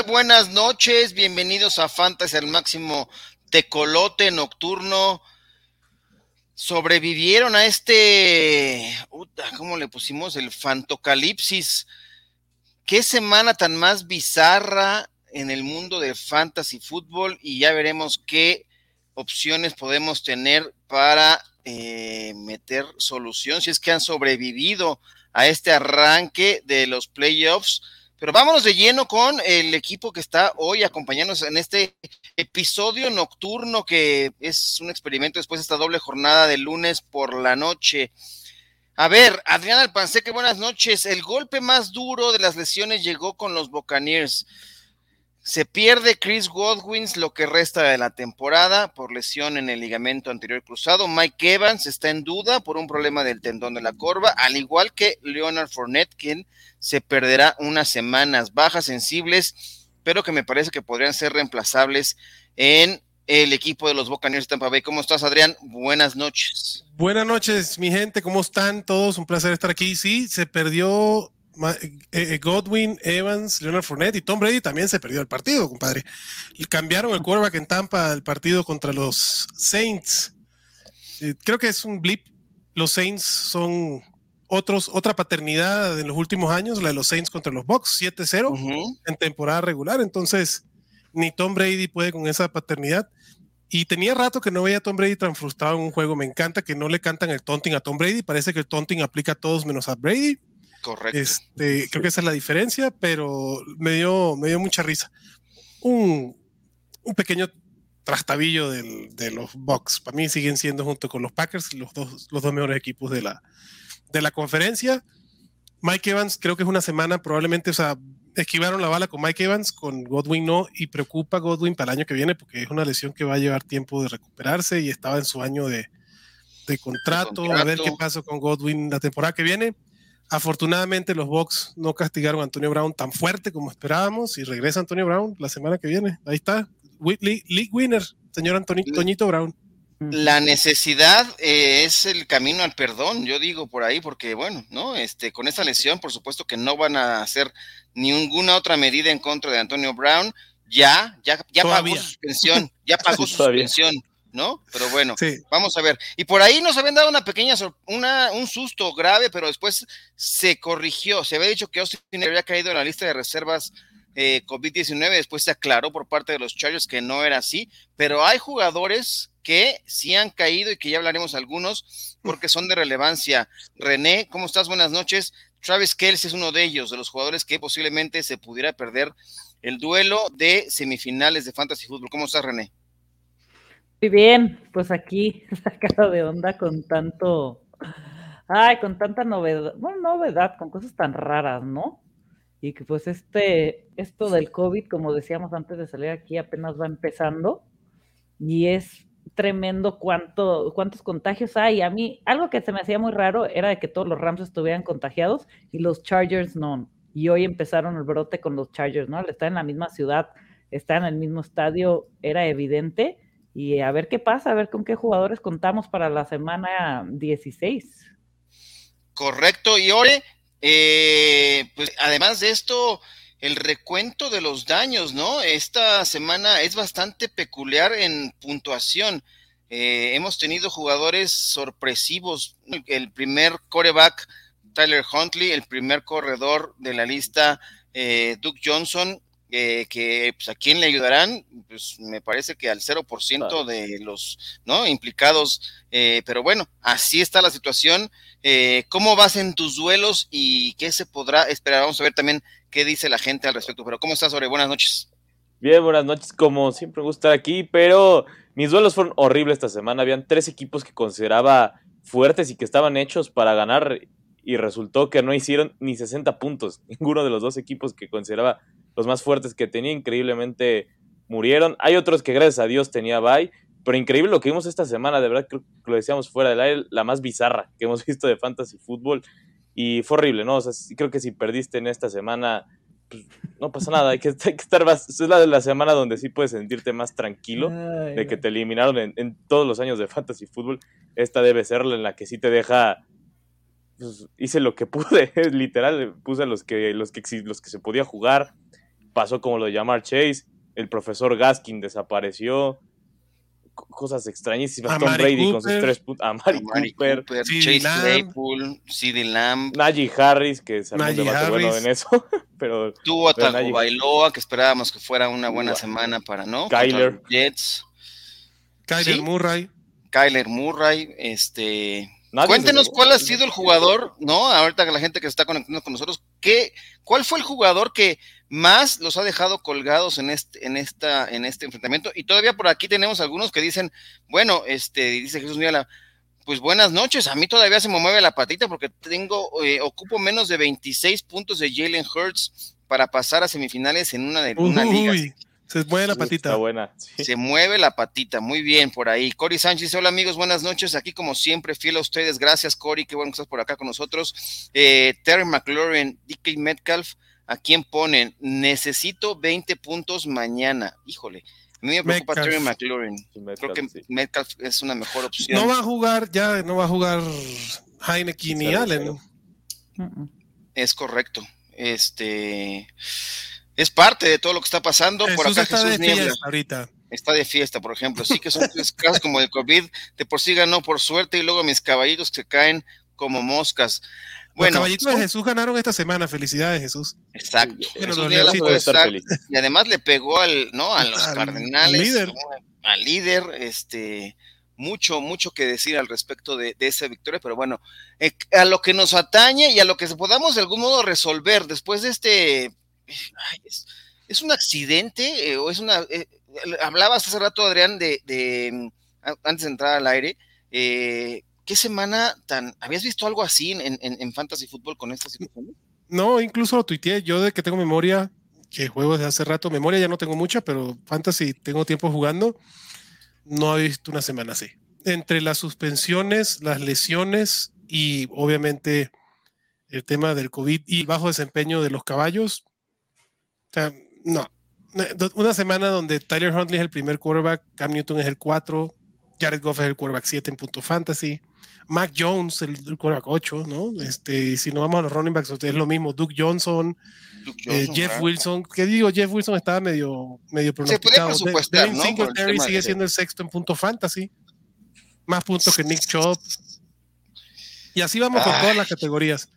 Buenas noches, bienvenidos a Fantasy al máximo tecolote nocturno. Sobrevivieron a este, ¿cómo le pusimos? El Fantocalipsis. Qué semana tan más bizarra en el mundo de fantasy fútbol y ya veremos qué opciones podemos tener para eh, meter solución si es que han sobrevivido a este arranque de los playoffs pero vámonos de lleno con el equipo que está hoy acompañándonos en este episodio nocturno que es un experimento después de esta doble jornada de lunes por la noche. A ver, Adrián Alpanseque, buenas noches. El golpe más duro de las lesiones llegó con los Buccaneers. Se pierde Chris Godwin lo que resta de la temporada por lesión en el ligamento anterior cruzado. Mike Evans está en duda por un problema del tendón de la corva, al igual que Leonard Fournette, quien se perderá unas semanas bajas sensibles, pero que me parece que podrían ser reemplazables en el equipo de los Buccaneers de Tampa Bay. ¿Cómo estás, Adrián? Buenas noches. Buenas noches, mi gente. ¿Cómo están todos? Un placer estar aquí. Sí, se perdió Godwin, Evans, Leonard Fournette y Tom Brady también se perdió el partido, compadre. Y cambiaron el quarterback en Tampa el partido contra los Saints. Eh, creo que es un blip. Los Saints son otros, otra paternidad en los últimos años, la de los Saints contra los Bucks, 7-0 en temporada regular. Entonces, ni Tom Brady puede con esa paternidad. Y tenía rato que no veía a Tom Brady tan frustrado en un juego. Me encanta que no le cantan el taunting a Tom Brady. Parece que el taunting aplica a todos menos a Brady. Correcto. Este, creo que esa es la diferencia, pero me dio, me dio mucha risa. Un, un pequeño trastabillo de los Bucks. Para mí siguen siendo junto con los Packers los dos, los dos mejores equipos de la, de la conferencia. Mike Evans creo que es una semana probablemente, o sea, esquivaron la bala con Mike Evans, con Godwin no, y preocupa Godwin para el año que viene porque es una lesión que va a llevar tiempo de recuperarse y estaba en su año de, de contrato. A ver qué pasa con Godwin la temporada que viene. Afortunadamente los Bucks no castigaron a Antonio Brown tan fuerte como esperábamos y regresa Antonio Brown la semana que viene. Ahí está, League Winner, señor Antonio, Toñito Brown. La necesidad eh, es el camino al perdón, yo digo por ahí, porque bueno, ¿no? Este, con esta lesión, por supuesto que no van a hacer ninguna otra medida en contra de Antonio Brown. Ya, ya, ya pagó su suspensión, ya pagó su suspensión. ¿No? Pero bueno, vamos a ver. Y por ahí nos habían dado una pequeña, una, un susto grave, pero después se corrigió. Se había dicho que Austin había caído en la lista de reservas eh, COVID-19, después se aclaró por parte de los Chargers que no era así, pero hay jugadores que sí han caído y que ya hablaremos algunos porque son de relevancia. René, ¿cómo estás? Buenas noches. Travis Kelce es uno de ellos, de los jugadores que posiblemente se pudiera perder el duelo de semifinales de Fantasy Football. ¿Cómo estás, René? Muy bien, pues aquí sacado de onda con tanto, ay, con tanta novedad, con cosas tan raras, ¿no? Y que pues este, esto del COVID, como decíamos antes de salir aquí, apenas va empezando y es tremendo cuánto, cuántos contagios hay. A mí, algo que se me hacía muy raro era de que todos los Rams estuvieran contagiados y los Chargers no. Y hoy empezaron el brote con los Chargers, ¿no? Estar en la misma ciudad, estar en el mismo estadio, era evidente y a ver qué pasa, a ver con qué jugadores contamos para la semana 16. Correcto, y Ore, eh, pues además de esto, el recuento de los daños, ¿no? Esta semana es bastante peculiar en puntuación. Eh, hemos tenido jugadores sorpresivos. El primer coreback, Tyler Huntley, el primer corredor de la lista, eh, Duke Johnson, eh, que pues, a quién le ayudarán, pues me parece que al 0% de los ¿no? implicados, eh, pero bueno, así está la situación. Eh, ¿Cómo vas en tus duelos y qué se podrá esperar? Vamos a ver también qué dice la gente al respecto. Pero ¿cómo estás, Ore? Buenas noches. Bien, buenas noches. Como siempre me gusta estar aquí, pero mis duelos fueron horribles esta semana. Habían tres equipos que consideraba fuertes y que estaban hechos para ganar y resultó que no hicieron ni 60 puntos. Ninguno de los dos equipos que consideraba los más fuertes que tenía, increíblemente murieron. Hay otros que gracias a Dios tenía bye, pero increíble lo que vimos esta semana, de verdad que lo decíamos fuera del aire, la más bizarra que hemos visto de fantasy fútbol y fue horrible, ¿no? O sea, creo que si perdiste en esta semana, pues, no pasa nada, hay que, estar más, es la de la semana donde sí puedes sentirte más tranquilo de que te eliminaron en, todos los años de fantasy fútbol. Esta debe ser la en la que sí te deja pues, hice lo que pude, literal, puse los que, los que, los que se podía jugar, pasó como lo de Jamar Chase, el profesor Gaskin desapareció, cosas extrañísimas. Tom Brady con sus tres puntos. A Mari, Cooper, Chase Claypool, CD Lamb. Najee Harris, que se un bueno en eso. pero Tuvo a Bailoa, que esperábamos que fuera una buena semana para no. Kyler. Jets. Kyler Murray. Kyler Murray, este. Cuéntenos cuál ha sido el jugador, ¿no? Ahorita que la gente que está conectando con nosotros, ¿qué, ¿cuál fue el jugador que más los ha dejado colgados en este, en esta, en este enfrentamiento? Y todavía por aquí tenemos algunos que dicen, bueno, este, dice Jesús Niala, pues buenas noches, a mí todavía se me mueve la patita porque tengo, eh, ocupo menos de 26 puntos de Jalen Hurts para pasar a semifinales en una de una liga. Se mueve la patita. buena. Se mueve la patita, muy bien por ahí. Cory Sánchez, hola amigos, buenas noches. Aquí como siempre, fiel a ustedes. Gracias, Cory, qué bueno que estás por acá con nosotros. Eh, Terry McLaurin, DK Metcalf, ¿a quién ponen? Necesito 20 puntos mañana. Híjole. A mí me preocupa Terry McLaurin. Creo que Metcalf es una mejor opción. No va a jugar, ya no va a jugar Heineken ni Allen. Es correcto. Este es parte de todo lo que está pasando. por acá está Jesús de fiesta ahorita. Está de fiesta, por ejemplo. Sí que son casos como el COVID, de por sí ganó por suerte y luego mis caballitos se caen como moscas. Bueno, Los caballitos de Jesús ganaron esta semana. Felicidades, Jesús. Exacto. y además le pegó al, ¿no? a los cardenales, líder. al líder, este, mucho, mucho que decir al respecto de, esa victoria, pero bueno, eh, a lo que nos atañe y a lo que podamos de algún modo resolver después de este es, un accidente eh, o es una... Eh, hablabas hace rato, Adrián, de, mm, antes de entrar al aire, eh, ¿qué semana tan... ¿Habías visto algo así en, en, Fantasy Football con esta situación? No, incluso lo tuiteé, yo de que tengo memoria, que juego desde hace rato, memoria ya no tengo mucha, pero Fantasy tengo tiempo jugando, no he visto una semana así. Entre las suspensiones, las lesiones y obviamente el tema del COVID y bajo desempeño de los caballos, o sea, no. Una semana donde Tyler Huntley es el primer quarterback, Cam Newton es el 4, Jared Goff es el quarterback 7 en punto fantasy, Mac Jones el, quarterback 8, ¿no? Este, si no vamos a los running backs, es lo mismo, Duke Johnson, eh, Jeff Wilson, que digo, Jeff Wilson estaba medio, medio pronosticado. Se puede ¿no? Singletary sigue siendo el sexto en punto fantasy, más puntos que Nick Chubb. Y así vamos con todas las categorías.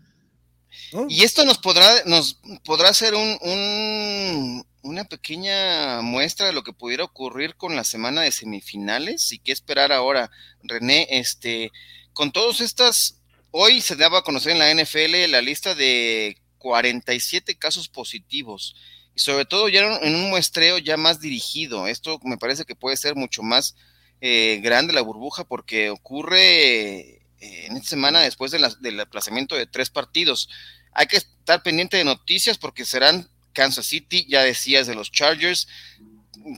Y esto nos podrá, nos podrá ser un, una pequeña muestra de lo que pudiera ocurrir con la semana de semifinales y qué esperar ahora. René, este, con todas estas, hoy se daba a conocer en la NFL la lista de 47 casos positivos y sobre todo ya en un muestreo ya más dirigido. Esto me parece que puede ser mucho más eh, grande la burbuja porque ocurre eh, en esta semana después del aplazamiento de tres partidos. Hay que estar pendiente de noticias porque serán Kansas City, ya decías de los Chargers,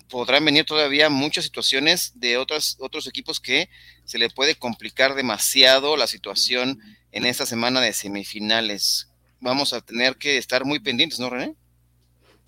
podrán venir todavía muchas situaciones de otros, otros equipos que se le puede complicar demasiado la situación en esta semana de semifinales. Vamos a tener que estar muy pendientes, ¿no, René?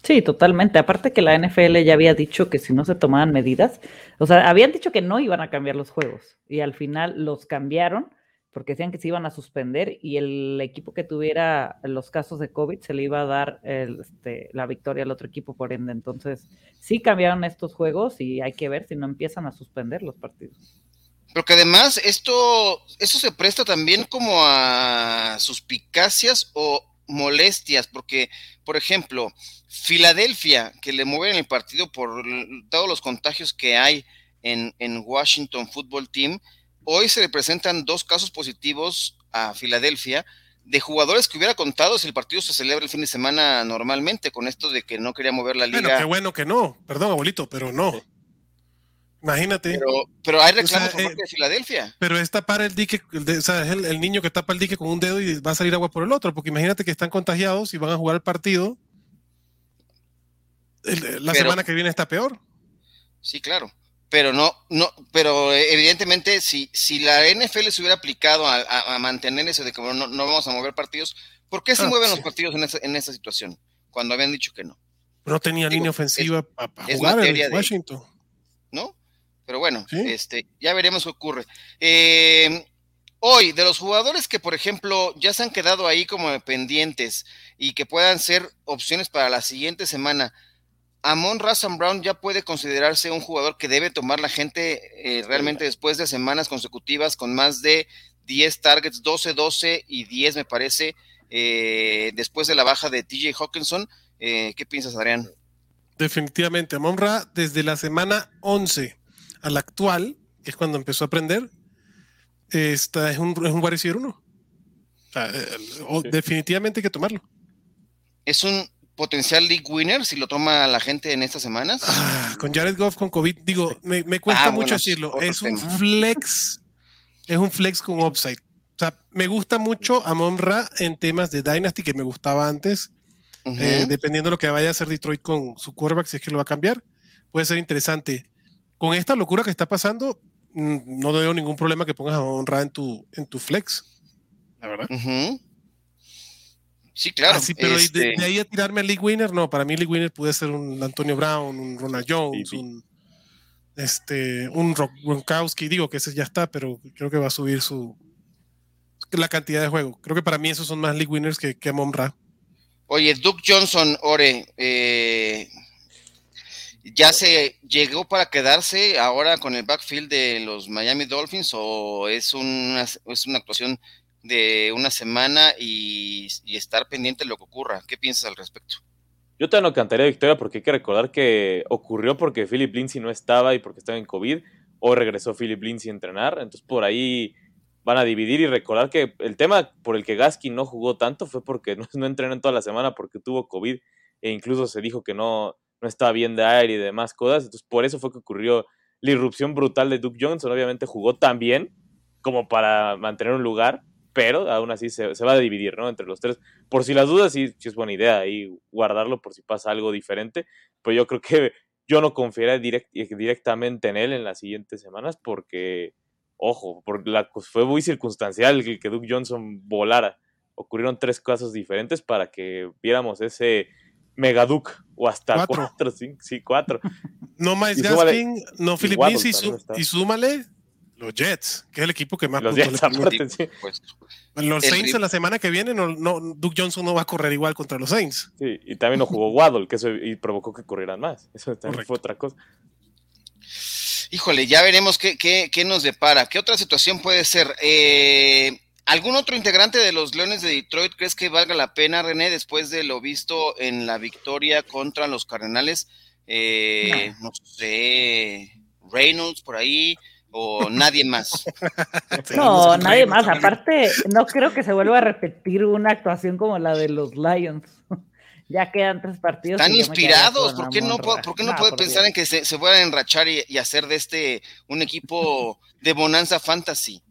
Sí, totalmente. Aparte que la NFL ya había dicho que si no se tomaban medidas, o sea, habían dicho que no iban a cambiar los juegos y al final los cambiaron porque decían que se iban a suspender y el equipo que tuviera los casos de COVID se le iba a dar este, la victoria al otro equipo por ende. Entonces, sí cambiaron estos juegos y hay que ver si no empiezan a suspender los partidos. Pero que además esto, eso se presta también como a suspicacias o molestias, porque, por ejemplo, Filadelfia, que le mueven el partido por todos los contagios que hay en, en Washington Football Team, Hoy se le presentan dos casos positivos a Filadelfia de jugadores que hubiera contado si el partido se celebra el fin de semana normalmente, con esto de que no quería mover la liga. Bueno, qué bueno que no, perdón, abuelito, pero no. Imagínate. Pero, pero hay reclamos por eh, parte de Filadelfia. Pero es tapar el dique, o sea, es el, niño que tapa el dique con un dedo y va a salir agua por el otro, porque imagínate que están contagiados y van a jugar el partido. la semana que viene está peor. Sí, claro pero no, no, pero evidentemente si, si la NFL se hubiera aplicado a, mantener eso de que no, no, vamos a mover partidos, ¿por qué se ah, mueven los partidos en esa, en esa situación? Cuando habían dicho que no. No tenía línea ofensiva para jugar en Washington. ¿No? Pero bueno, este, ya veremos qué ocurre. Eh, hoy, de los jugadores que, por ejemplo, ya se han quedado ahí como pendientes y que puedan ser opciones para la siguiente semana, Amon Razan Brown ya puede considerarse un jugador que debe tomar la gente eh, realmente después de semanas consecutivas con más de 10 targets, 12, 12 y 10 me parece, eh, después de la baja de TJ Hawkinson. Eh, ¿Qué piensas, Adrián? Definitivamente, Amon Ra desde la semana 11 a la actual, que es cuando empezó a aprender, esta es un, es un wide uno. Definitivamente hay que tomarlo. Es un potencial league winner si lo toma la gente en estas semanas? Ah, con Jared Goff con COVID, digo, me, cuesta ah, mucho decirlo. Es un flex, es un flex con upside. O sea, me gusta mucho a Monra en temas de Dynasty que me gustaba antes. Eh, dependiendo de lo que vaya a hacer Detroit con su quarterback, si es que lo va a cambiar, puede ser interesante. Con esta locura que está pasando, mm, no veo ningún problema que pongas a Monra en tu, en tu flex. La verdad. Sí, claro. Ah, pero este de, ahí a tirarme a League Winner, no, para mí League Winner puede ser un Antonio Brown, un Ronald Jones, un este, un Gronkowski, digo que ese ya está, pero creo que va a subir su la cantidad de juego. Creo que para mí esos son más League Winners que, que Monra. Oye, Duke Johnson, Ore, eh, ¿ya se llegó para quedarse ahora con el backfield de los Miami Dolphins o es una, es una actuación de una semana y, estar pendiente de lo que ocurra. ¿Qué piensas al respecto? Yo te no cantaría victoria porque hay que recordar que ocurrió porque Philip Lindsay no estaba y porque estaba en COVID, o regresó Philip Lindsay a entrenar, entonces por ahí van a dividir y recordar que el tema por el que Gasky no jugó tanto fue porque no, no entrenó en toda la semana porque tuvo COVID e incluso se dijo que no, no estaba bien de aire y demás cosas, entonces por eso fue que ocurrió la irrupción brutal de Duke Johnson, obviamente jugó tan bien como para mantener un lugar, pero aún así se, va a dividir, ¿no? Entre los tres. Por si las dudas, sí, sí es buena idea ahí guardarlo por si pasa algo diferente, pero yo creo que yo no confiaría directamente en él en las siguientes semanas porque, ojo, por la, pues, fue muy circunstancial que, que Duke Johnson volara. Ocurrieron tres casos diferentes para que viéramos ese Megaduke o hasta cuatro, sí, cuatro. No más Gaskin, no Philip y súmale los Jets, que es el equipo que más los Jets, Los Saints en la semana que viene, no, no, Duke Johnson no va a correr igual contra los Saints. Sí, y también no jugó Waddle, que eso y provocó que corrieran más. Eso también fue otra cosa. Híjole, ya veremos qué, qué, qué nos depara. ¿Qué otra situación puede ser? Eh, ¿Algún otro integrante de los Leones de Detroit crees que valga la pena, René, después de lo visto en la victoria contra los Cardenales? Eh, no. no sé, Reynolds por ahí, o nadie más. No, nadie más. Aparte, no creo que se vuelva a repetir una actuación como la de los Lions. ya quedan tres partidos. Están inspirados. ¿Por qué no, por qué no, puede pensar en que se, se a enrachar y, hacer de este un equipo de Bonanza Fantasy?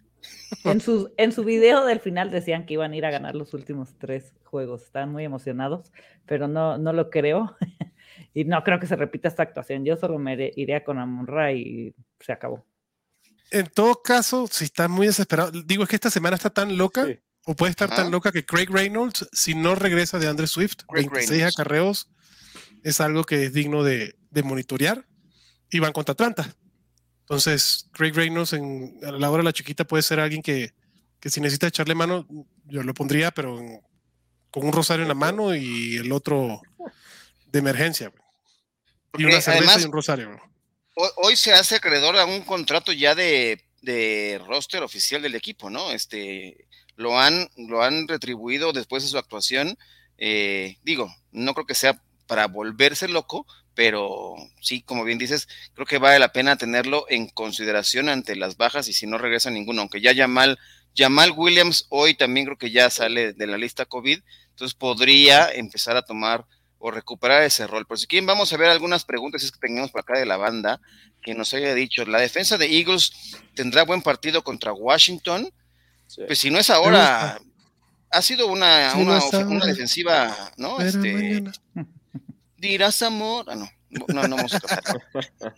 En su, en su video del final decían que iban a ir a ganar los últimos tres juegos. Están muy emocionados, pero no, no lo creo. y no creo que se repita esta actuación. Yo solo me iré con Amonra y se acabó en todo caso, si está muy desesperado, digo es que esta semana está tan loca, o puede estar tan loca que Craig Reynolds, si no regresa de Andre Swift, 26 acarreos, es algo que es digno de, monitorear, y van contra Atlanta. Entonces, Craig Reynolds en, a la hora de la chiquita puede ser alguien que, si necesita echarle mano, yo lo pondría, pero con un rosario en la mano y el otro de emergencia. Y una cerveza y un rosario hoy se hace acreedor a un contrato ya de, roster oficial del equipo, ¿no? Este, lo han, lo han retribuido después de su actuación. Eh, digo, no creo que sea para volverse loco, pero sí, como bien dices, creo que vale la pena tenerlo en consideración ante las bajas y si no regresa ninguno, aunque ya Jamal, Jamal Williams hoy también creo que ya sale de la lista COVID, entonces podría empezar a tomar o recuperar ese rol. Por si quieren, vamos a ver algunas preguntas que tenemos por acá de la banda que nos haya dicho. La defensa de Eagles tendrá buen partido contra Washington. Pues si no es ahora, ha sido una, una, defensiva, ¿no? Este, dirás amor. Ah, no. No, no vamos a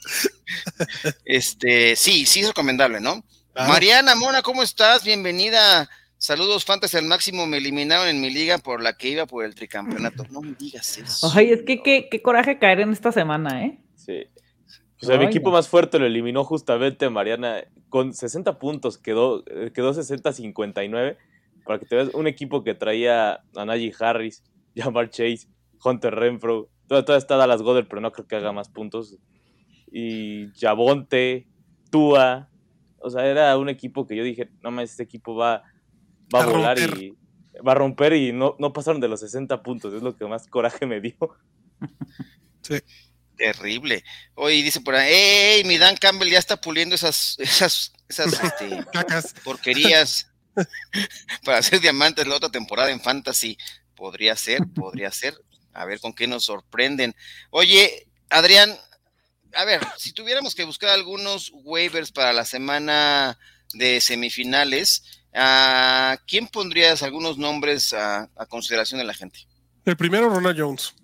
Este, sí, sí es recomendable, ¿no? Mariana Mona, ¿cómo estás? Bienvenida Saludos, Fantasy al máximo. Me eliminaron en mi liga por la que iba por el tricampeonato. No me digas eso. Ay, es que qué, coraje caer en esta semana, ¿eh? Sí. O sea, mi equipo más fuerte lo eliminó justamente Mariana con 60 puntos, quedó, eh, quedó 60-59. Para que te veas, un equipo que traía a Najee Harris, Jamar Chase, Hunter Renfro, Todavía, está Dallas Goddard, pero no creo que haga más puntos. Y Jabonte, Tua. O sea, era un equipo que yo dije, no más, este equipo va, va a, volar y va a romper y no, no pasaron de los 60 puntos. Es lo que más coraje me dio. Sí. Terrible. Hoy dice por ahí, ¡Ey! Mi Dan Campbell ya está puliendo esas, esas, esas este, porquerías para hacer diamantes la otra temporada en Fantasy. Podría ser, podría ser. A ver con qué nos sorprenden. Oye, Adrián, a ver, si tuviéramos que buscar algunos waivers para la semana de semifinales, ¿a quién pondrías algunos nombres a, consideración de la gente? El primero, Ronald Jones.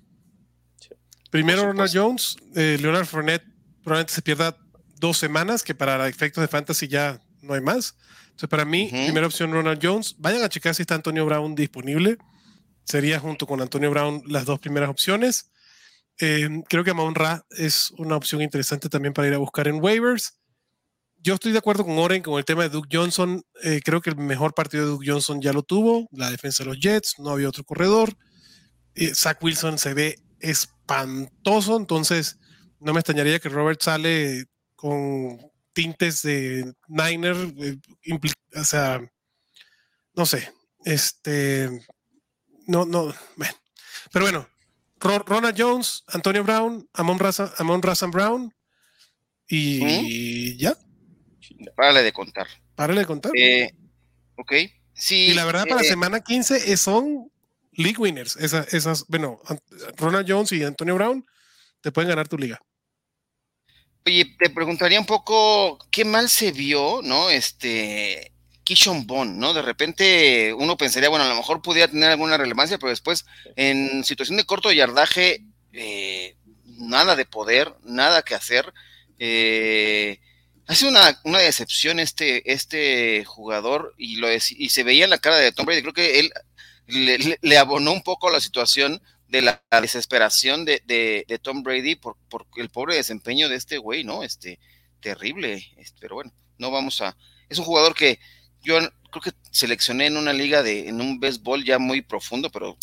Primero, Ronald Jones. Eh, Leonard Fournette probablemente se pierda dos semanas, que para efectos de fantasy ya no hay más. Entonces, para mí, primera opción, Ronald Jones. Vayan a checar si está Antonio Brown disponible. Sería junto con Antonio Brown las dos primeras opciones. Eh, creo que Amon Ra es una opción interesante también para ir a buscar en waivers. Yo estoy de acuerdo con Oren con el tema de Duke Johnson. Eh, creo que el mejor partido de Duke Johnson ya lo tuvo, la defensa de los Jets, no había otro corredor. Eh, Zach Wilson se ve espantoso, entonces no me extrañaría que Robert sale con tintes de Niner, o sea, no sé, este, no, no, pero bueno, Ronald Jones, Antonio Brown, Amon Razan, Amon Brown y ya. Párale de contar. Párale de contar. Eh, ok. Sí. Y la verdad, para la eh, semana 15 son league winners. Esas, esas, bueno, Ronald Jones y Antonio Brown te pueden ganar tu liga. Oye, te preguntaría un poco qué mal se vio, ¿no? Este, Kishon Bond, ¿no? De repente uno pensaría, bueno, a lo mejor pudiera tener alguna relevancia, pero después en situación de corto yardaje, eh, nada de poder, nada que hacer. Eh, hace una, una, decepción este, este jugador y, lo y se veía en la cara de Tom Brady. Creo que él le, abonó un poco la situación de la, desesperación de, de, Tom Brady por, por, el pobre desempeño de este güey, ¿no? Este, terrible. Este, pero bueno, no vamos a. Es un jugador que yo creo que seleccioné en una liga de, en un béisbol ya muy profundo, pero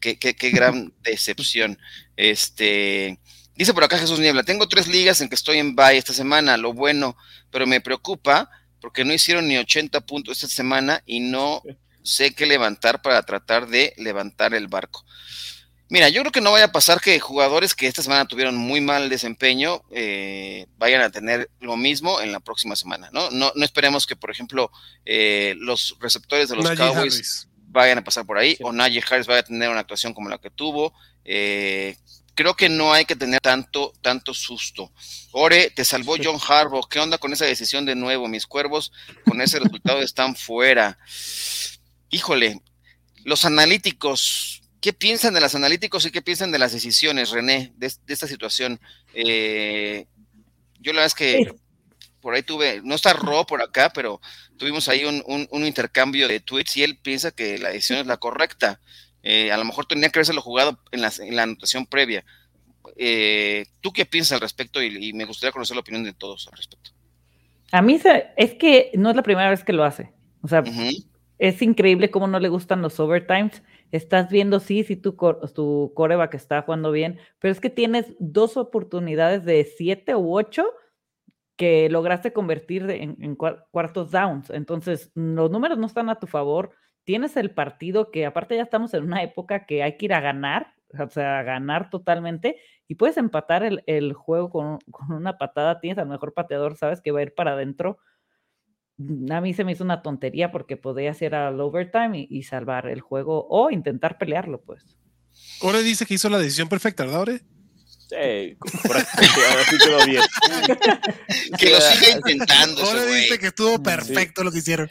qué, qué, qué gran decepción. Este, dice por acá Jesús Niebla, tengo tres ligas en que estoy en bye esta semana, lo bueno, pero me preocupa porque no hicieron ni 80 puntos esta semana y no sé qué levantar para tratar de levantar el barco. Mira, yo creo que no vaya a pasar que jugadores que esta semana tuvieron muy mal desempeño eh, vayan a tener lo mismo en la próxima semana, ¿no? No, no esperemos que, por ejemplo, eh, los receptores de los Cowboys vayan a pasar por ahí o Najee Harris vaya a tener una actuación como la que tuvo. Eh, creo que no hay que tener tanto, tanto susto. Ore, te salvó John Harbaugh. ¿Qué onda con esa decisión de nuevo? Mis cuervos con ese resultado están fuera. Híjole, los analíticos ¿Qué piensan de los analíticos y qué piensan de las decisiones, René, de, esta situación? Eh, yo la verdad es que por ahí tuve, no está Ro por acá, pero tuvimos ahí un, intercambio de tweets y él piensa que la decisión es la correcta. Eh, a lo mejor tenía que haberse jugado en la, en la anotación previa. Eh, ¿Tú qué piensas al respecto? Y, me gustaría conocer la opinión de todos al respecto. A mí es que no es la primera vez que lo hace. O sea, es increíble cómo no le gustan los overtimes estás viendo, sí, sí, tu, tu coreback está jugando bien, pero es que tienes dos oportunidades de siete u ocho que lograste convertir en, cuartos downs. Entonces, los números no están a tu favor. Tienes el partido que aparte ya estamos en una época que hay que ir a ganar, o sea, a ganar totalmente, y puedes empatar el, juego con, con, una patada, tienes al mejor pateador, sabes que va a ir para adentro a mí se me hizo una tontería porque podía hacer al overtime y, salvar el juego o intentar pelearlo, pues. Ore dice que hizo la decisión perfecta, ¿verdad, Ore? Sí, así quedó bien. que lo siga intentando. Ore dice que estuvo perfecto lo que hicieron.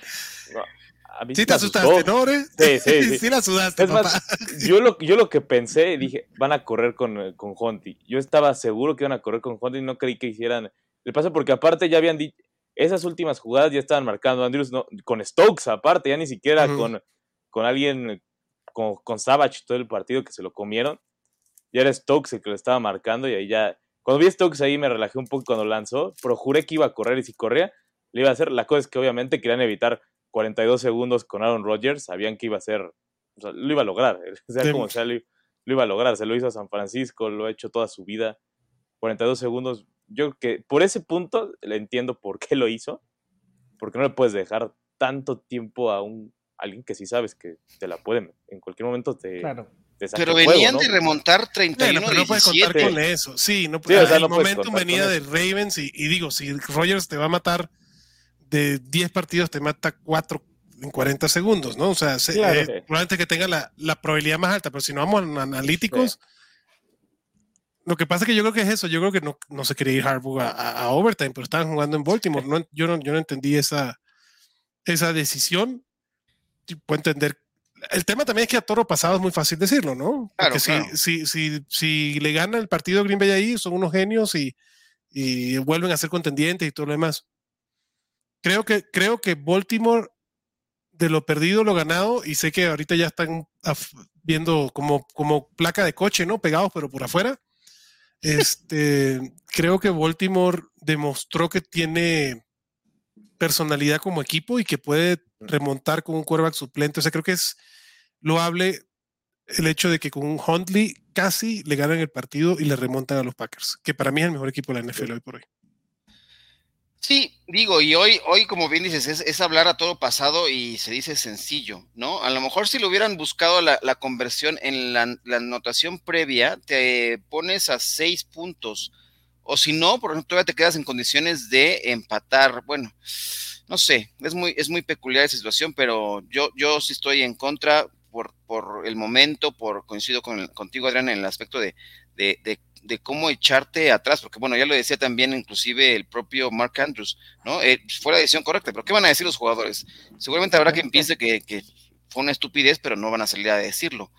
Sí te asustaste, ¿no, Ore? Sí, sí, sí. sí la sudaste, papá. yo, lo, yo lo que pensé, dije, van a correr con, con Honti. Yo estaba seguro que iban a correr con Honti y no creí que hicieran el pase porque aparte ya habían dicho, esas últimas jugadas ya estaban marcando Andrews con Stokes aparte, ya ni siquiera con, con alguien, con, con Savage todo el partido que se lo comieron. Ya era Stokes el que lo estaba marcando y ahí ya... Cuando vi a Stokes ahí me relajé un poco cuando lanzó, pero juré que iba a correr y si corría, le iba a hacer. La cosa es que obviamente querían evitar 42 segundos con Aaron Rodgers, sabían que iba a ser, o sea, lo iba a lograr, sea como sea, lo iba a lograr. Se lo hizo a San Francisco, lo ha hecho toda su vida. 42 segundos. Yo creo que por ese punto le entiendo por qué lo hizo. Porque no le puedes dejar tanto tiempo a un alguien que sí sabes que te la puede en cualquier momento te, Claro. te saca Pero el venían juego, de ¿no? remontar 31 Bueno, pero no puedes contar 17. con eso. Sí, no, Sí, o sea, el no puedes momento contar venía de Ravens y, y digo, si Rogers te va a matar de 10 partidos, te mata 4 en 40 segundos, ¿no? O sea, se- Claro. eh, probablemente que tenga la, la probabilidad más alta, pero si no vamos a analíticos, lo que pasa es que yo creo que es eso, yo creo que no, no se quería ir Harbaugh a, a- a overtime, pero estaban jugando en Baltimore, no, yo, no, yo no entendí esa, esa decisión, puedo entender. El tema también es que a toro pasado es muy fácil decirlo, ¿no? Claro, Porque si, claro. si, si, si le gana el partido Green Bay ahí, son unos genios y, y vuelven a ser contendientes y todo lo demás. Creo que, creo que Baltimore, de lo perdido, lo ganado, y sé que ahorita ya están viendo como, como placa de coche, ¿no? Pegados, pero por afuera. Este, creo que Baltimore demostró que tiene personalidad como equipo y que puede remontar con un quarterback suplente. O sea, creo que es loable el hecho de que con un Huntley casi le ganan el partido y le remontan a los Packers, que para mí es el mejor equipo de la NFL hoy por hoy. Sí, digo, y hoy, hoy como bien dices, es, es hablar a todo pasado y se dice sencillo, ¿no? A lo mejor si lo hubieran buscado la, la conversión en la, anotación previa, te pones a seis puntos. O si no, por ejemplo, todavía te quedas en condiciones de empatar. Bueno, no sé, es muy, es muy peculiar esa situación, pero yo, yo sí estoy en contra por, por el momento, por coincido con el- contigo, Adrián, en el aspecto de, de, de cómo echarte atrás, porque bueno, ya lo decía también inclusive el propio Mark Andrews, ¿no? Eh, fue la decisión correcta, pero ¿qué van a decir los jugadores? Seguramente habrá quien piense que, que fue una estupidez, pero no van a salir a decirlo.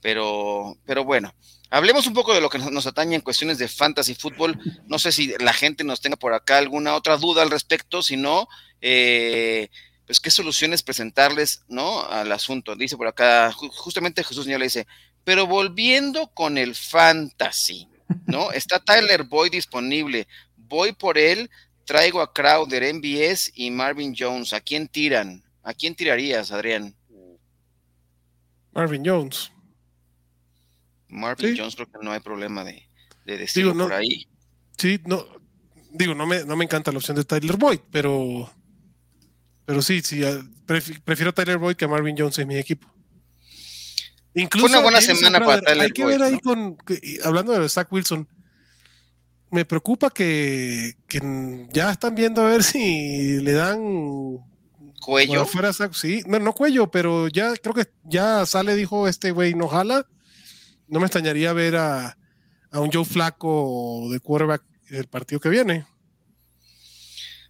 Pero, pero bueno, hablemos un poco de lo que nos, atañe en cuestiones de fantasy fútbol. No sé si la gente nos tenga por acá alguna otra duda al respecto, si no, eh, pues qué soluciones presentarles, ¿no? Al asunto. Dice por acá, ju- justamente Jesús Niño le dice, pero volviendo con el fantasy, ¿no? Está Tyler Boyd disponible. Voy por él, traigo a Crowder, MBS y Marvin Jones. ¿A quién tiran? ¿A quién tirarías, Adrián? Marvin Jones. Marvin Sí. Jones creo que no hay problema de, de decirlo Digo, no- por ahí. Sí, no, digo, no me, no me encanta la opción de Tyler Boyd, pero, pero sí, sí, prefi- prefiero a Tyler Boyd que a Marvin Jones en mi equipo. Incluso una buena semana para Tyler Hay que ver ahí ¿no? con, que- hablando de Zach Wilson, me preocupa que, que ya están viendo a ver si le dan Cuello. Fuera Zach- sí, no, no cuello, pero ya creo que ya sale, dijo este güey, no jala. No me extrañaría ver a, a un Joe Flaco de quarterback el partido que viene.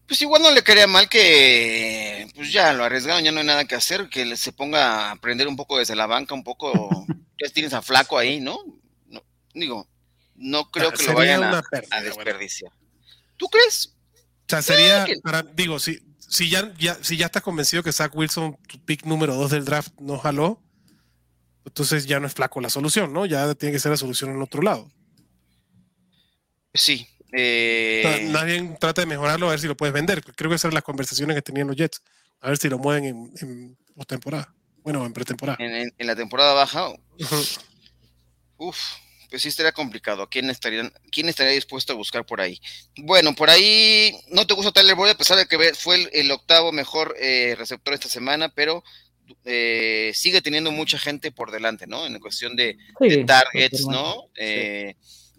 Pues igual no le quería mal que pues ya lo arriesgaron, ya no hay nada que hacer, que se ponga a aprender un poco desde la banca, un poco, ya tienes a flaco ahí, ¿no? No, digo, no creo Ah, que lo vayan a, pérdida, a bueno. desperdiciar. ¿Tú crees? O sea, sería, que- para, digo, si, si, ya, ya, si ya estás convencido que Zach Wilson, tu pick número 2 del draft, no jaló, entonces ya no es Flaco la solución, ¿no? Ya tiene que ser la solución en otro lado. Sí. O sea, eh, nadie trata de mejorarlo a ver si lo puedes vender. Creo que esas eran las conversaciones que tenían los Jets. A ver si lo mueven en, en postemporada. Bueno, en pretemporada. en, en- en la temporada baja, Ujú. Uf, pues sí estaría complicado. ¿Quién estaría, ¿Quién estaría dispuesto a buscar por ahí? Bueno, por ahí no te gusta Tyler Boyd, a pesar de que fue el, el octavo mejor eh, receptor esta semana, pero eh, sigue teniendo mucha gente por delante, ¿no? En cuestión de, Sí, de targets. ¿no? Eh,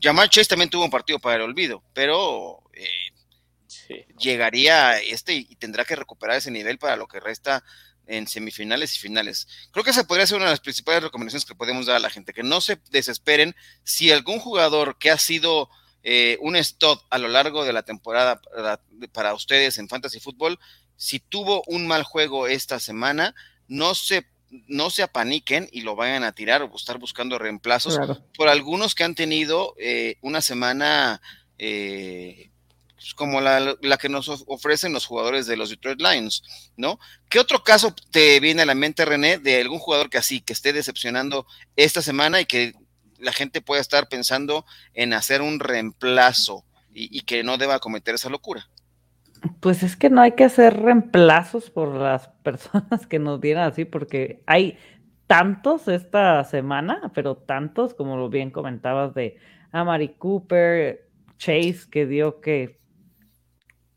Jamar Chase también tuvo un partido para el olvido, pero eh, Sí. llegaría a este y y tendrá que recuperar ese nivel para lo que resta en semifinales y finales. Creo que esa podría ser una de las principales recomendaciones que podemos dar a la gente, que no se desesperen si algún jugador que ha sido eh, un stud a lo largo de la temporada para, para ustedes en Fantasy Football, si tuvo un mal juego esta semana, no se, no se apaniquen y lo vayan a tirar o estar buscando reemplazos Claro. por algunos que han tenido eh, una semana eh, pues, como la, la que nos of- ofrecen los jugadores de los Detroit Lions, ¿no? ¿Qué otro caso te viene a la mente, René, de algún jugador que así, que esté decepcionando esta semana y que la gente pueda estar pensando en hacer un reemplazo y, y que no deba cometer esa locura? Pues es que no hay que hacer reemplazos por las personas que nos dieran así, porque hay tantos esta semana, pero tantos, como bien comentabas, de Amari Cooper, Chase, que dio que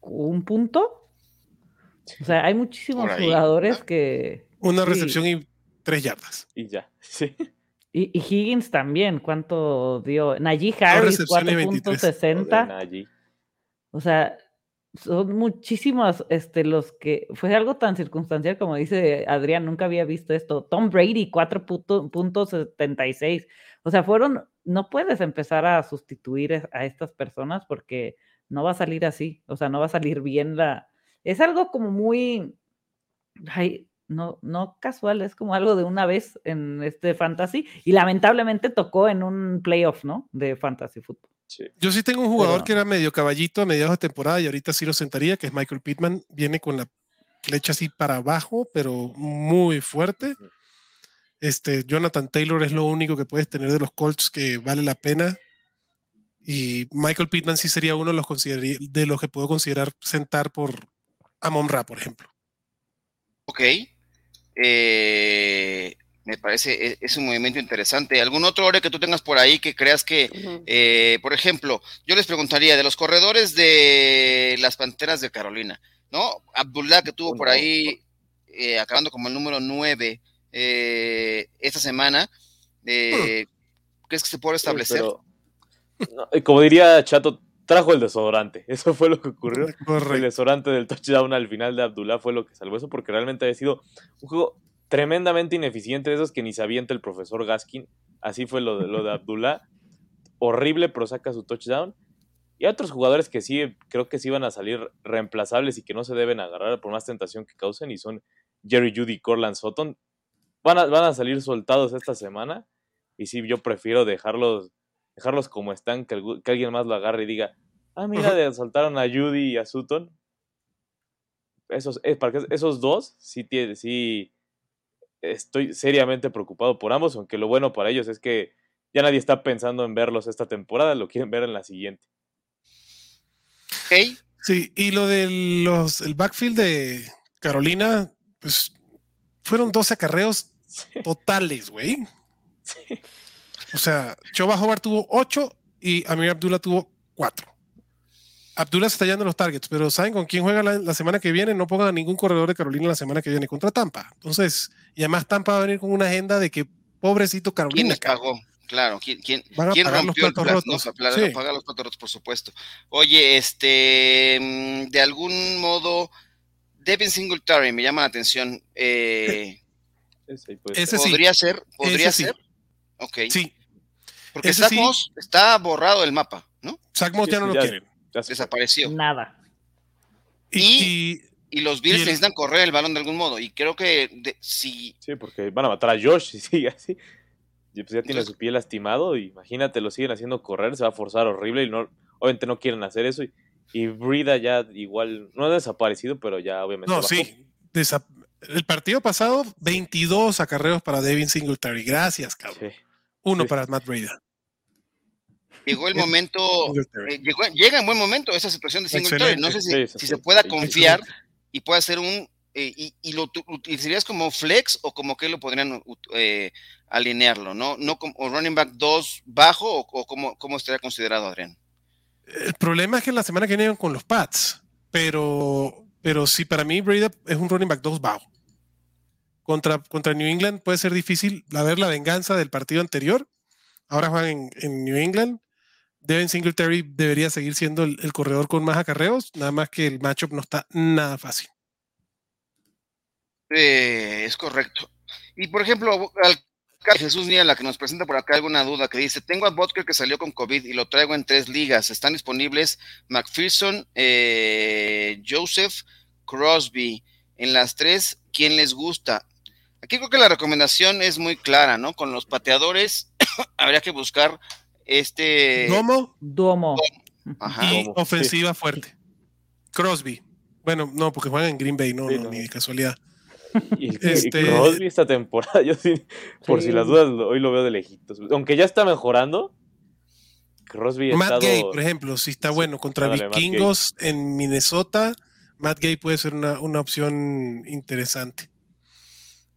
un punto. O sea, hay muchísimos jugadores que. Una recepción y tres yardas. Y ya, sí. Y, Higgins también, ¿cuánto dio? Najee Harris, 4.60. O sea, son muchísimos este, los que fue algo tan circunstancial como dice Adrián, nunca había visto esto. Tom Brady, 4.76. O sea, fueron, no puedes empezar a sustituir a estas personas porque no va a salir así, o sea, no va a salir bien la... Es algo como muy... Ay, no, no casual, es como algo de una vez en este fantasy y lamentablemente tocó en un playoff, ¿no? De fantasy fútbol. Yo sí tengo un jugador que era medio caballito a mediados de temporada y ahorita sí lo sentaría, que es Michael Pittman. Viene con la flecha así para abajo, pero muy fuerte. Este, Jonathan Taylor es lo único que puedes tener de los Colts que vale la pena. Y Michael Pittman sí sería uno de los, de los que puedo considerar sentar por Amon Ra, por ejemplo. Ok. Eh, me parece, e, es, un movimiento interesante. ¿Algún otro ore que tú tengas por ahí que creas que, eh, por ejemplo, yo les preguntaría de los corredores de las Panteras de Carolina, ¿no? Abdullah que tuvo por ahí, eh, acabando como el número 9 eh, esta semana, ¿crees que se puede establecer? como diría Chato, trajo el desodorante. Eso fue lo que ocurrió. El desodorante del touchdown al final de Abdullah fue lo que salvó eso, porque realmente había sido un juego tremendamente ineficiente, de esos que ni se avienta el profesor Gaskin. Así fue lo de, lo de Abdullah. Horrible, pero saca su touchdown. Y hay otros jugadores que sí, creo que sí van a salir reemplazables y que no se deben agarrar por más tentación que causen, y son Jerry Judy y Corland Sutton. Van a, van a salir soltados esta semana, y sí, yo prefiero dejarlos, dejarlos como están, que, alguien más lo agarre y diga, ah, mira, de soltaron a Judy y a Sutton. Esos, es, para esos dos sí, tiene, sí estoy seriamente preocupado por ambos, aunque lo bueno para ellos es que ya nadie está pensando en verlos esta temporada, lo quieren ver en la siguiente. Sí, y lo del los, el backfield de Carolina, pues fueron dos acarreos totales, güey. O sea, Choba Hobart tuvo ocho y Amir Abdullah tuvo cuatro. Abdullah se está yendo los targets, pero ¿saben con quién juega la, semana que viene? No pongan a ningún corredor de Carolina la semana que viene contra Tampa. Entonces, y además Tampa va a venir con una agenda de que pobrecito Carolina. ¿Quién pagó? Claro, ¿quién, quién, ¿quién rompió los el rotos? No, pagar los platos rotos, por supuesto. Oye, este, mm, de algún modo, Devin Singletary me llama la atención. Eh, ese, podría ser, podría ser. Ok. Sí. Porque Zach está borrado del mapa, ¿no? Zach ya no lo quieren desapareció. Nada. Y, y, los Bills necesitan correr el balón de algún modo. Y creo que si. Sí, porque van a matar a Josh si sigue así. Y pues ya tiene su pie lastimado. Y imagínate, lo siguen haciendo correr, se va a forzar horrible. Y no, obviamente no quieren hacer eso. Y, y Brida ya igual, no ha desaparecido, pero ya obviamente. No, sí. el partido pasado, 22 acarreos para Devin Singletary. Gracias, cabrón. Uno para Matt Brida llegó el momento, eh, llega en buen momento esa situación de Singletary. No sé si, se pueda confiar y pueda ser un, eh, y, lo utilizarías como flex o como que lo podrían eh, alinearlo, ¿no? No como running back 2 bajo o, como, cómo estaría considerado, Adrián. El problema es que en la semana que viene con los Pats, pero, pero sí, para mí Brady es un running back 2 bajo. Contra, contra New England puede ser difícil ver la venganza del partido anterior. Ahora juegan en, en New England Devin Singletary debería seguir siendo el, corredor con más acarreos, nada más que el matchup no está nada fácil. Es correcto. Y por ejemplo, al Jesús Niela, la que nos presenta por acá alguna duda, que dice, tengo a Butker que salió con COVID y lo traigo en tres ligas. Están disponibles McPherson, eh, Joseph, Crosby. En las tres, ¿quién les gusta? Aquí creo que la recomendación es muy clara, ¿no? Con los pateadores habría que buscar este. Domo. Domo. Ajá. Y ofensiva fuerte. Crosby. Bueno, no, porque juegan en Green Bay, no, ni de casualidad. Y este... Crosby esta temporada, yo sí, por si las dudas, hoy lo veo de lejitos. Aunque ya está mejorando. Crosby Matt Gay, por ejemplo, si está bueno contra vikingos en Minnesota, Matt Gay puede ser una, una opción interesante.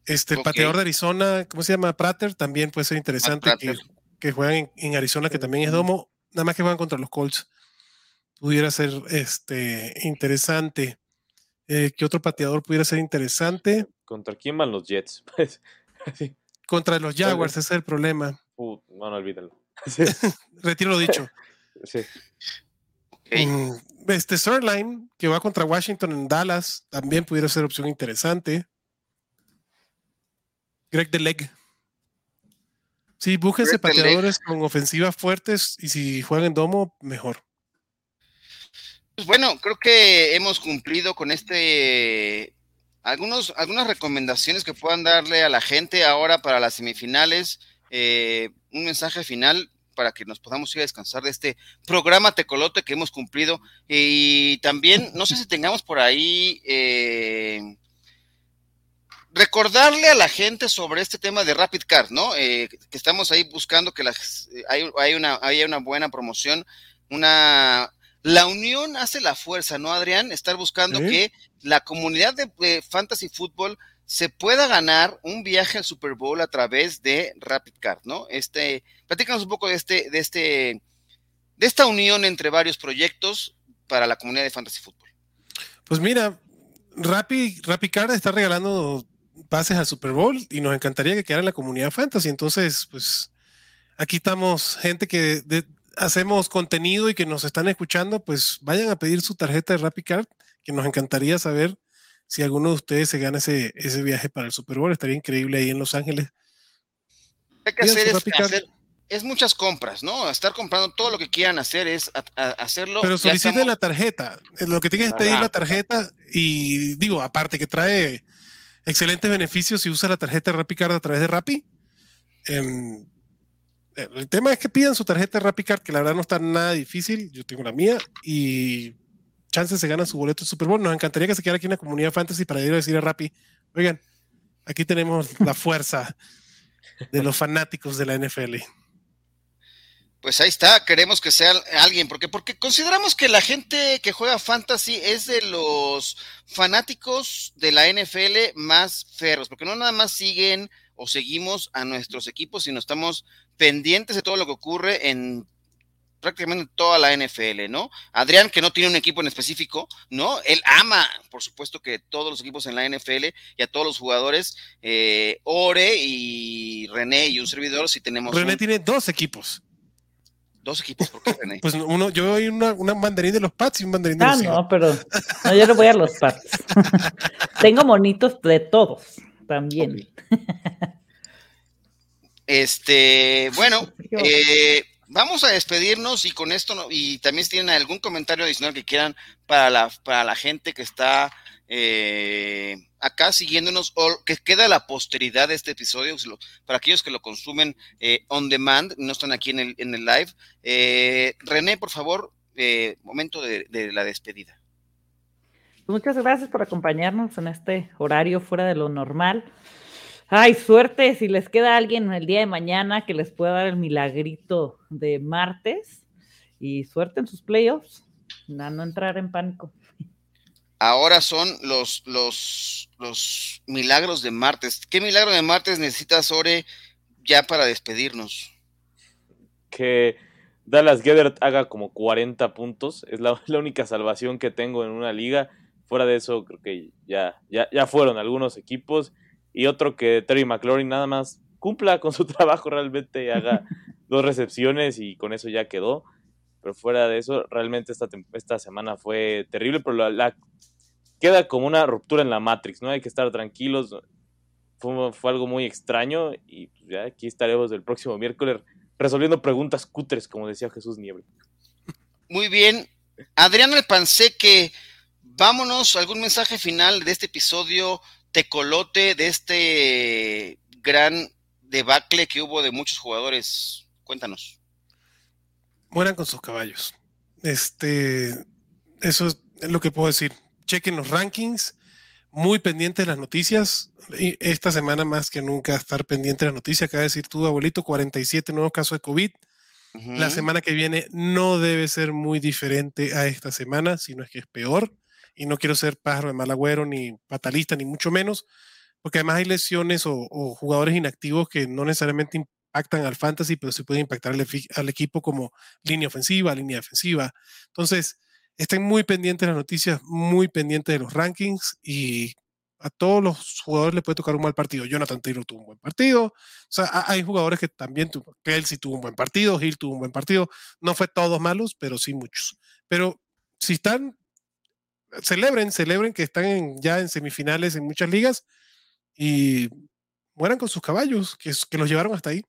Este, el pateador de Arizona, ¿cómo se llama? Prater, también puede ser interesante que. Que juegan en, en Arizona, que también es domo, nada más que juegan contra los Colts. Pudiera ser este, interesante. Eh, ¿Qué otro pateador pudiera ser interesante? ¿Contra quién van los Jets? Pues, sí. Contra los Jaguars, ese es el problema. Put- no, no olvídalo. Sí, Retiro lo dicho. sí. Mm, Este que va contra Washington en Dallas, también pudiera ser opción interesante. Greg Deleg. Sí, Deleg. pateadores con ofensivas fuertes y si juegan en domo, mejor. Pues bueno, creo que hemos cumplido con este algunos, algunas recomendaciones que puedan darle a la gente ahora para las semifinales. eh, un mensaje final para que nos podamos ir a descansar de este programa Tecolote que hemos cumplido. Y también, no sé si tengamos por ahí eh, recordarle a la gente sobre este tema de Rapid Card, ¿no? Eh, que estamos ahí buscando que las, eh, hay, hay una, haya una buena promoción, una la unión hace la fuerza, ¿no, Adrián? Estar buscando que la comunidad de, de fantasy fútbol se pueda ganar un viaje al Super Bowl a través de Rapid Card, ¿no? Este, platícanos un poco de este, de este, de esta unión entre varios proyectos para la comunidad de fantasy fútbol. Pues mira, Rappi, Rappi Card está regalando pases al Super Bowl y nos encantaría que quedara en la comunidad fantasy. Entonces, pues aquí estamos, gente que de- hacemos contenido y que nos están escuchando, pues vayan a pedir su tarjeta de Rappi Card, que nos encantaría saber si alguno de ustedes se gana ese, ese viaje para el Super Bowl. Estaría increíble ahí en Los Ángeles. Hay que hacer es, hacer- es muchas compras, ¿no? Estar comprando todo lo que quieran hacer es a- a- hacerlo. Pero soliciten estamos- la tarjeta. Lo que tienes es pedir la tarjeta y digo, aparte que trae excelentes beneficios si usa la tarjeta RappiCard a través de Rappi. Em, el tema es que pidan su tarjeta RappiCard, que la verdad no está nada difícil. Yo tengo la mía y chances se ganan su boleto de Super Bowl. Nos encantaría que se quedara aquí en la comunidad fantasy para ir a decir a Rappi, oigan, aquí tenemos la fuerza de los fanáticos de la NFL. Pues ahí está, queremos que sea alguien, porque, porque consideramos que la gente que juega fantasy es de los fanáticos de la NFL más ferros, porque no nada más siguen o seguimos a nuestros equipos, sino estamos pendientes de todo lo que ocurre en prácticamente toda la NFL, ¿no? Adrián, que no tiene un equipo en específico, ¿no? Él ama, por supuesto, que todos los equipos en la NFL y a todos los jugadores, eh, Ore y René y un servidor, si tenemos René un- tiene dos equipos. Dos equipos, ¿por qué René? Pues uno, yo doy una, una banderín de los Pats y un banderín de Ah, los Eagles. no, pero no, yo no voy a los Pats. Tengo monitos de todos también. Este, bueno, eh, vamos a despedirnos y con esto, no- y también si tienen algún comentario adicional que quieran para la, para la gente que está eh, acá siguiéndonos que queda la posteridad de este episodio, para aquellos que lo consumen eh, on demand, no están aquí en el, en el live. Eh, René, por favor, eh, momento de, de la despedida. Muchas gracias por acompañarnos en este horario fuera de lo normal. Ay, suerte si les queda alguien el día de mañana que les pueda dar el milagrito de martes y suerte en sus playoffs. A no entrar en pánico. Ahora son los, los, los milagros de martes. ¿Qué milagro de martes necesitas, Ore, ya para despedirnos? Que Dallas Gedert haga como 40 puntos. Es la, la única salvación que tengo en una liga. Fuera de eso, creo que ya, ya, ya fueron algunos equipos. Y otro que Terry McLaurin nada más cumpla con su trabajo realmente y haga dos recepciones y con eso ya quedó. Pero fuera de eso, realmente esta, esta semana fue terrible, pero la, la- queda como una ruptura en la Matrix, ¿no? Hay que estar tranquilos. Fue, fue algo muy extraño y pues, ya aquí estaremos el próximo miércoles resolviendo preguntas cutres, como decía Jesús Niebla. Muy bien. Adrián Alpanseque, vámonos. ¿Algún mensaje final de este episodio tecolote, de este gran debacle que hubo de muchos jugadores? Cuéntanos. mueran con sus caballos. Este, eso es lo que puedo decir. Chequen los rankings, muy pendientes de las noticias. Esta semana más que nunca estar pendiente de las noticias. Acaba de decir tu abuelito, 47 nuevos casos de COVID. Ujú. La semana que viene no debe ser muy diferente a esta semana, sino es que es peor. Y no quiero ser pájaro de mal agüero, ni fatalista, ni mucho menos. porque además hay lesiones o, jugadores inactivos que no necesariamente impactan al fantasy, pero sí pueden impactar al, equipo como línea ofensiva, línea defensiva. Entonces, estén muy pendientes de las noticias, muy pendientes de los rankings y a todos los jugadores les puede tocar un mal partido. Jonathan Taylor tuvo un buen partido. O sea, hay jugadores que también tuvo. Kelsey tuvo un buen partido, Hill tuvo un buen partido. No fue todos malos, pero sí muchos. Pero si están, celebren, celebren que están ya en semifinales en muchas ligas y mueran con sus caballos, que, que los llevaron hasta ahí.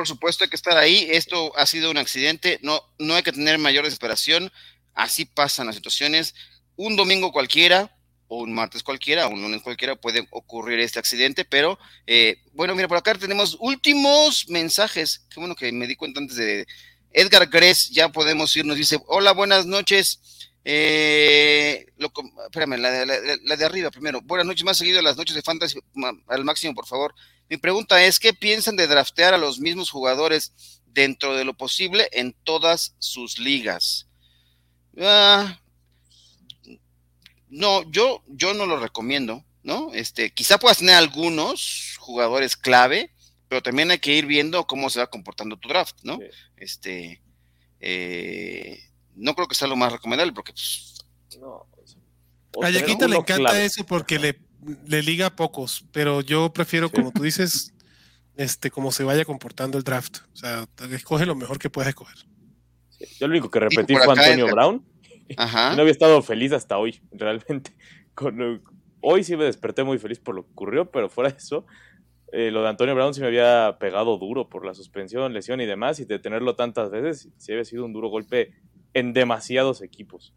Por supuesto, hay que estar ahí. Esto ha sido un accidente. No, no hay que tener mayor desesperación. Así pasan las situaciones. Un domingo cualquiera, o un martes cualquiera, o un lunes cualquiera puede ocurrir este accidente, pero eh, bueno, mira, por acá tenemos últimos mensajes. Qué bueno que me di cuenta antes de Edgar Gres, ya podemos ir, nos dice, hola, buenas noches. Eh, lo, espérame, la, la, de arriba primero. Buenas noches, más seguido las noches de Fantasy al máximo, por favor. Mi pregunta es, ¿qué piensan de draftear a los mismos jugadores dentro de lo posible en todas sus ligas? Ah, no, yo, yo no lo recomiendo, ¿no? Este, quizá puedas tener algunos jugadores clave, pero también hay que ir viendo cómo se va comportando tu draft, ¿no? Este, eh, no creo que sea lo más recomendable porque, pues, no. A Yaquita le encanta eso porque le, le liga a pocos, pero yo prefiero, como tú dices, este, cómo se vaya comportando el draft. O sea, escoge lo mejor que puedas escoger. Yo lo único que repetí fue Antonio Brown no había estado feliz hasta hoy, realmente. hoy sí me desperté muy feliz por lo que ocurrió, pero fuera de eso, eh, lo de Antonio Brown sí me había pegado duro por la suspensión, lesión y demás, y de tenerlo tantas veces, sí había sido un duro golpe en demasiados equipos.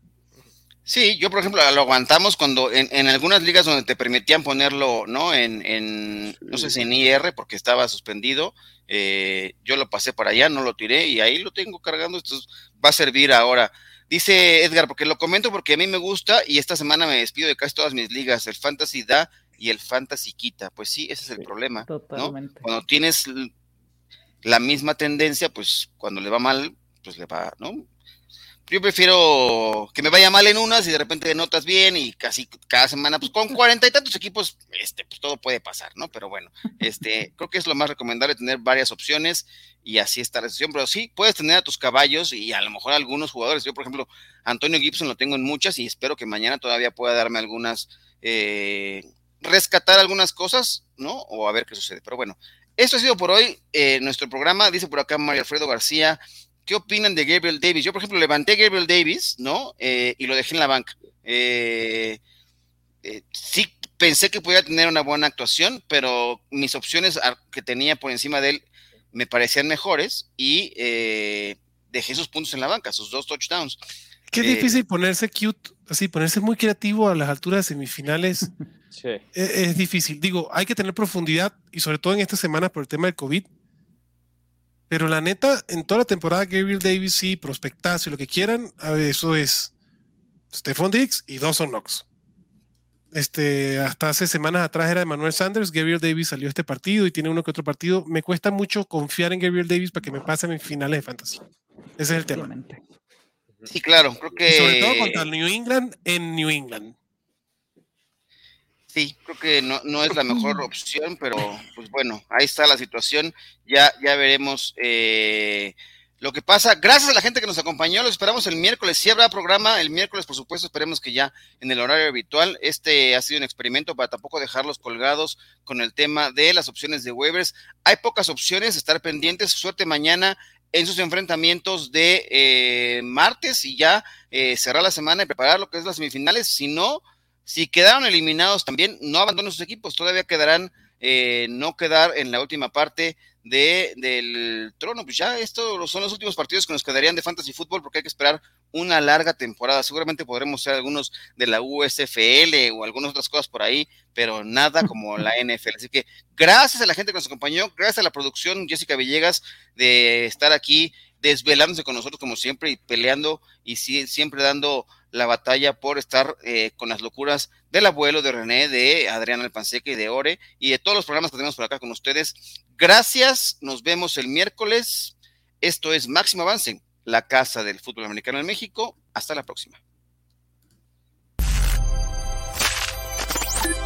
Sí, yo por ejemplo lo aguantamos cuando en, algunas ligas donde te permitían ponerlo, ¿no? En, en no sé si en IR porque estaba suspendido, eh, yo lo pasé para allá, no lo tiré y ahí lo tengo cargando, esto va a servir ahora. Dice Edgar, porque lo comento porque a mí me gusta y esta semana me despido de casi todas mis ligas, el Fantasy da y el Fantasy quita. Pues sí, ese es el problema. Totalmente. Cuando tienes la misma tendencia, pues cuando le va mal, pues le va, ¿no? Yo prefiero que me vaya mal en unas y de repente notas bien y casi cada semana, pues con cuarenta y tantos equipos, este, pues todo puede pasar, ¿no? Pero bueno, este, creo que es lo más recomendable tener varias opciones y así está la sesión. Pero sí, puedes tener a tus caballos y a lo mejor algunos jugadores. Yo, por ejemplo, Antonio Gibson lo tengo en muchas y espero que mañana todavía pueda darme algunas, eh, rescatar algunas cosas, ¿no? O a ver qué sucede. Pero bueno, esto ha sido por hoy eh, nuestro programa. Dice por acá María Alfredo García. ¿Qué opinan de Gabriel Davis? Yo, por ejemplo, levanté Gabriel Davis, ¿no? Eh, y lo dejé en la banca. Eh, eh, sí pensé que podía tener una buena actuación, pero mis opciones que tenía por encima de él me parecían mejores y dejé sus puntos en la banca, sus dos touchdowns. Qué difícil ponerse cute, así, ponerse muy creativo a las alturas de semifinales. Sí. Es, es, difícil. Digo, hay que tener profundidad y sobre todo en esta semana por el tema del COVID pero la neta, en toda la temporada, Gabriel Davis sí, prospectazo y lo que quieran, eso es Stephon Diggs y Dawson Knox. Este, hasta hace semanas atrás era de Manuel Sanders, Gabriel Davis salió este partido y tiene uno que otro partido. Me cuesta mucho confiar en Gabriel Davis para que me pasen en finales de fantasy. Ese es el tema. Sí, claro, creo que. sobre todo contra el New England en New England. Sí, creo que no, no, es la mejor opción, pero pues bueno, ahí está la situación. Ya, ya veremos eh, lo que pasa. Gracias a la gente que nos acompañó, los esperamos el miércoles. Si habrá programa el miércoles, por supuesto, esperemos que ya en el horario habitual. Este ha sido un experimento para tampoco dejarlos colgados con el tema de las opciones de waivers. Hay pocas opciones, estar pendientes. Suerte mañana en sus enfrentamientos de eh, martes y ya eh, cerrar la semana y preparar lo que es las semifinales. Si no, si quedaron eliminados también, no abandonen sus equipos, todavía quedarán, eh, no quedar en la última parte de, del trono. Pues ya estos son los últimos partidos que nos quedarían de Fantasy Fútbol porque hay que esperar una larga temporada. Seguramente podremos ser algunos de la USFL o algunas otras cosas por ahí, pero nada como la NFL. Así que gracias a la gente que nos acompañó, gracias a la producción Jessica Villegas de estar aquí desvelándose con nosotros como siempre y peleando y siempre dando la batalla por estar eh, con las locuras del abuelo de René, de Adriana Alpanseque y de Ore y de todos los programas que tenemos por acá con ustedes. Gracias, nos vemos el miércoles. Esto es Máximo Avance, la casa del fútbol americano en México. Hasta la próxima.